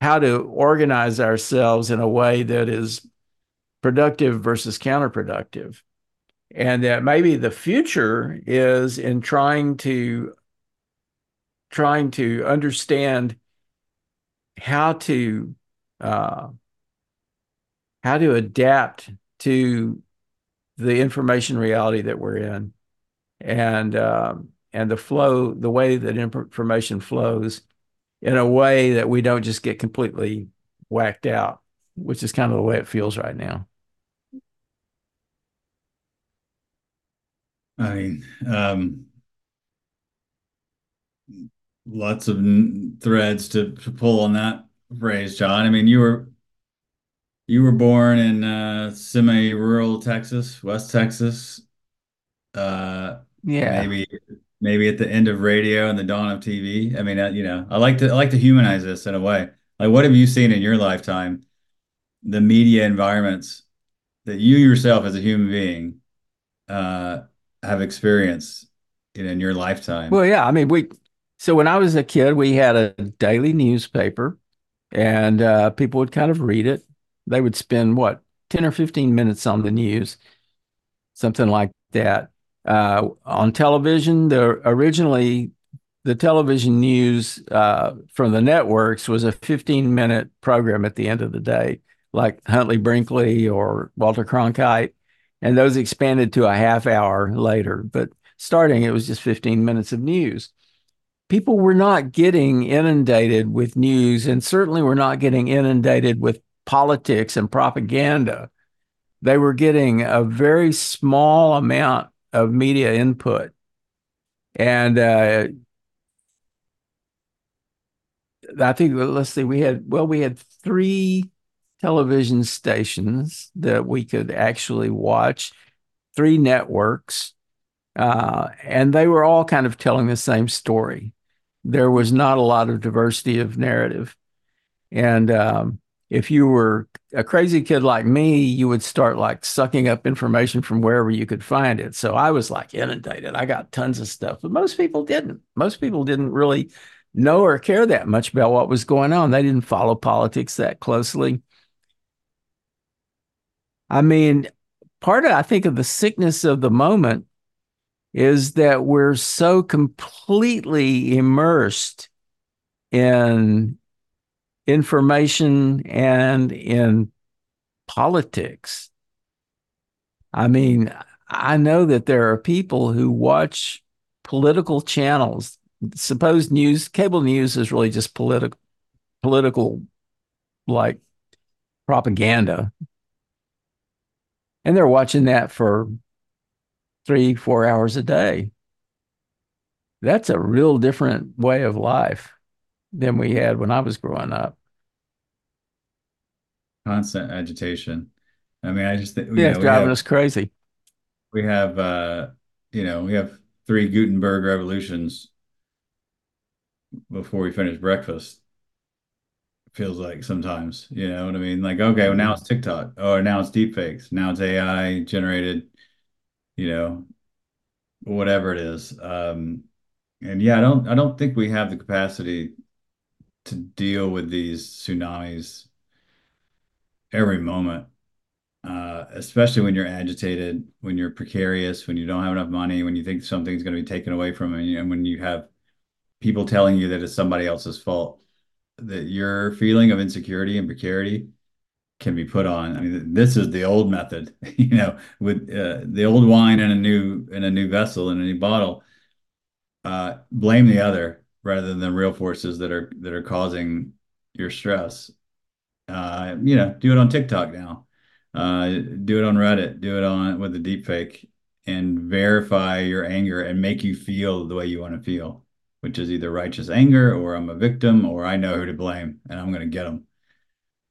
how to organize ourselves in a way that is productive versus counterproductive. And that maybe the future is in trying to trying to understand how to uh, how to adapt to the information reality that we're in, and um, and the flow, the way that information flows in a way that we don't just get completely whacked out, which is kind of the way it feels right now. I mean, um, lots of threads to, to pull on that phrase, John. I mean, you were you were born in uh, semi-rural Texas, West Texas. Uh, yeah, maybe maybe at the end of radio and the dawn of TV. I mean, uh, you know, I like to I like to humanize this in a way. Like, what have you seen in your lifetime? The media environments that you yourself, as a human being, uh, have experienced in, in your lifetime. Well, yeah, I mean, we. So when I was a kid, we had a daily newspaper, and uh, people would kind of read it. They would spend what ten or fifteen minutes on the news, something like that uh, on television. The originally the television news uh, from the networks was a 15 minute program at the end of the day, like Huntley Brinkley or Walter Cronkite, and those expanded to a half hour later. But starting, it was just 15 minutes of news. People were not getting inundated with news, and certainly were not getting inundated with politics and propaganda. They were getting a very small amount of media input. And uh, I think let's see, we had well, we had three television stations that we could actually watch, three networks, uh, and they were all kind of telling the same story. There was not a lot of diversity of narrative, and um, if you were a crazy kid like me, you would start like sucking up information from wherever you could find it. So I was like inundated. I got tons of stuff, but most people didn't. Most people didn't really know or care that much about what was going on. They didn't follow politics that closely. I mean, part of I think of the sickness of the moment is that we're so completely immersed in information and in politics. I mean, I know that there are people who watch political channels. Suppose news, cable news is really just political, political, like propaganda. And they're watching that for three, four hours a day. That's a real different way of life than we had when I was growing up. Constant agitation. I mean, I just think yeah, it's driving have, us crazy. We have, uh, you know, we have three Gutenberg revolutions before we finish breakfast. Feels like sometimes, you know what I mean? Like, okay, well now it's TikTok, or now it's deepfakes, now it's AI generated, you know, whatever it is. Um, and yeah, I don't, I don't think we have the capacity to deal with these tsunamis every moment, uh, especially when you're agitated, when you're precarious, when you don't have enough money, when you think something's going to be taken away from you, and when you have people telling you that it's somebody else's fault, that your feeling of insecurity and precarity can be put on. I mean, this is the old method, [laughs] you know, with uh, the old wine in a new in a new vessel in a new bottle. Uh, blame the other rather than real forces that are that are causing your stress. Uh, you know, do it on TikTok now. Uh, do it on Reddit. Do it on with the deepfake and verify your anger and make you feel the way you want to feel, which is either righteous anger or I'm a victim or I know who to blame and I'm going to get them.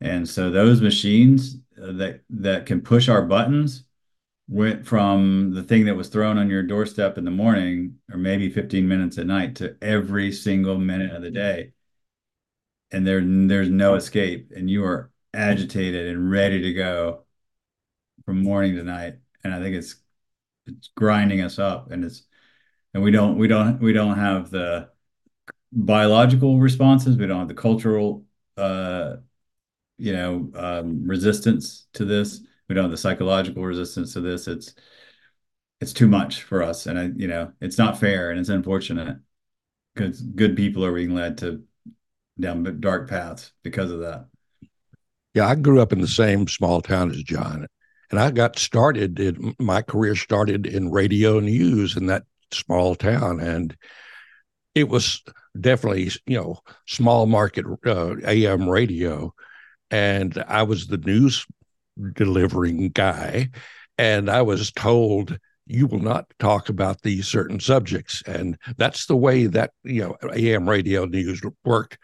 And so those machines uh, that that can push our buttons went from the thing that was thrown on your doorstep in the morning or maybe 15 minutes at night to every single minute of the day. And there there's no escape. And you are agitated and ready to go from morning to night. And i think it's it's grinding us up. And it's and we don't we don't we don't have the biological responses. We don't have the cultural uh you know um, resistance to this we don't have the psychological resistance to this. It's it's too much for us. And i you know it's not fair and it's unfortunate. Because good people are being led to down dark paths because of that. Yeah i grew up in the same small town as john and i got started in my career started in radio news in that small town and it was definitely you know small market uh, am radio. And i was the news delivering guy. And I was told, you will not talk about these certain subjects. And that's the way that, you know, AM radio news worked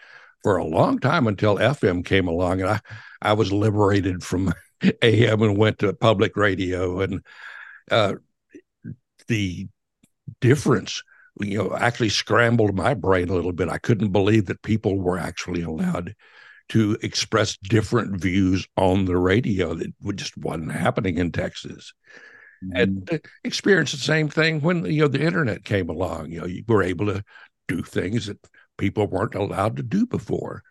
for a long time until FM came along. And I, I was liberated from [laughs] AM and went to public radio. And uh, the difference, you know, actually scrambled my brain a little bit. I couldn't believe that people were actually allowed to express different views on the radio that just wasn't happening in Texas. Mm-hmm. And experienced the same thing when you know the internet came along. You know, you were able to do things that people weren't allowed to do before.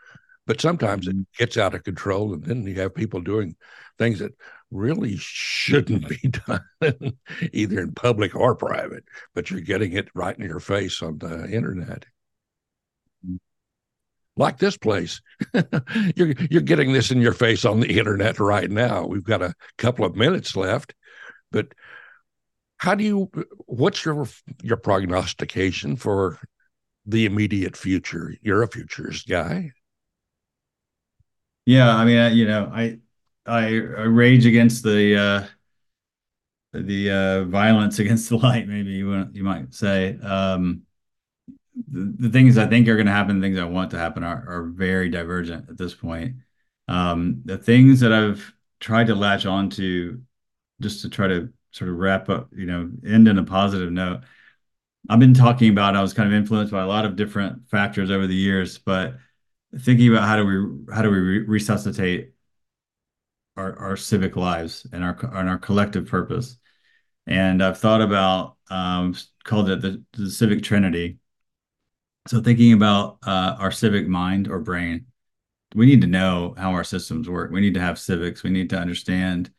But sometimes it mm-hmm. gets out of control, and then you have people doing things that really shouldn't be [laughs] done, either in public or private. But you're getting it right in your face on the internet like this place. [laughs] you're you're getting this in your face on the internet right now. We've got a couple of minutes left, but how do you? What's your your prognostication for the immediate future? You're a futures guy. Yeah, I mean, you know, I I, I rage against the uh, the uh, violence [laughs] against the light, maybe you you might say. Um, the, things I think are going to happen, things I want to happen, are are very divergent at this point. Um, the things that I've tried to latch onto, just to try to sort of wrap up, you know, end in a positive note. I've been talking about. I was kind of influenced by a lot of different factors over the years, but thinking about how do we how do we re- resuscitate our, our civic lives and our and our collective purpose. And I've thought about um, called it the, the civic trinity. So thinking about uh, our civic mind or brain, we need to know how our systems work. We need to have civics. We need to understand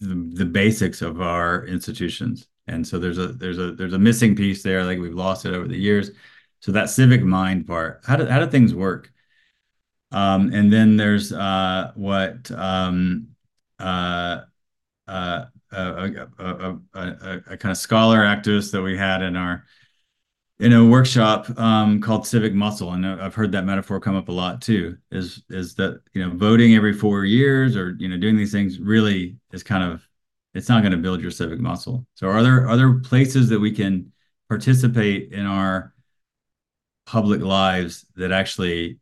the, the basics of our institutions. And so there's a there's a there's a missing piece there. Like we've lost it over the years. So that civic mind part, how do how do things work? Um, and then there's uh, what um, uh, uh, a, a, a, a, kind of scholar activist that we had in our in a workshop um, called civic muscle, and I've heard that metaphor come up a lot too. Is is that you know voting every four years or you know doing these things really is kind of it's not going to build your civic muscle. So are there other places that we can participate in our public lives that actually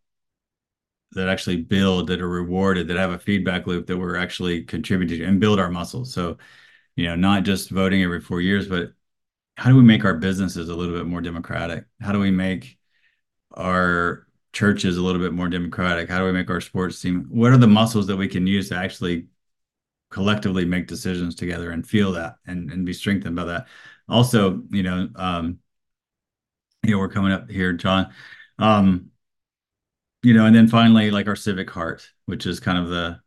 that actually build that are rewarded that have a feedback loop that we're actually contributing to and build our muscles so you know not just voting every four years but how do we make our businesses a little bit more democratic? How do we make our churches a little bit more democratic? How do we make our sports team what are the muscles that we can use to actually collectively make decisions together and feel that and, and be strengthened by that? Also you know um you know we're coming up here Jon. Um you know, and then finally, like our civic heart, which is kind of the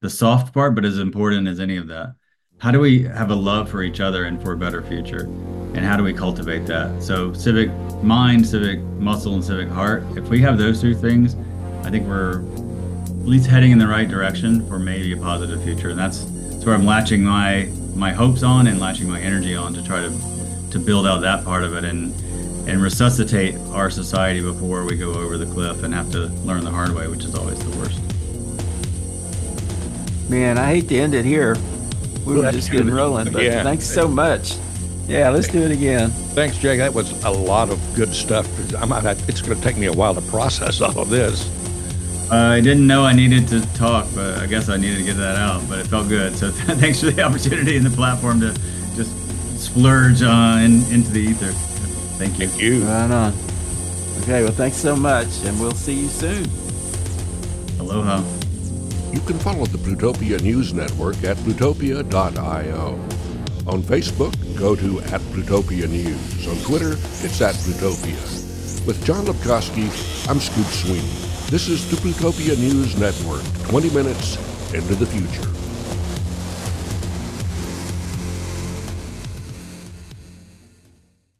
the soft part, but as important as any of that. How do we have a love for each other and for a better future? And how do we cultivate that? So, civic mind, civic muscle, and civic heart. If we have those two things, I think we're at least heading in the right direction for maybe a positive future. And that's, that's where I'm latching my my hopes on and latching my energy on to try to to build out that part of it and and resuscitate our society before we go over the cliff and have to learn the hard way, which is always the worst. Man, I hate to end it here. We were just getting rolling, but yeah. thanks so much. Yeah, let's do it again. Thanks, Jake. That was a lot of good stuff. I might have, it's going to take me a while to process all of this. Uh, I didn't know I needed to talk, but I guess I needed to get that out. But it felt good. So [laughs] thanks for the opportunity and the platform to just splurge uh, in, into the ether. Thank you. Thank you. Right on. Okay, well, thanks so much, and we'll see you soon. Aloha. You can follow the Plutopia News Network at plutopia.io. On Facebook, go to at Plutopia News. On Twitter, it's at Plutopia. With Jon Lebkowsky, I'm Scoop Sweeney. This is the Plutopia News Network, 20 minutes into the future.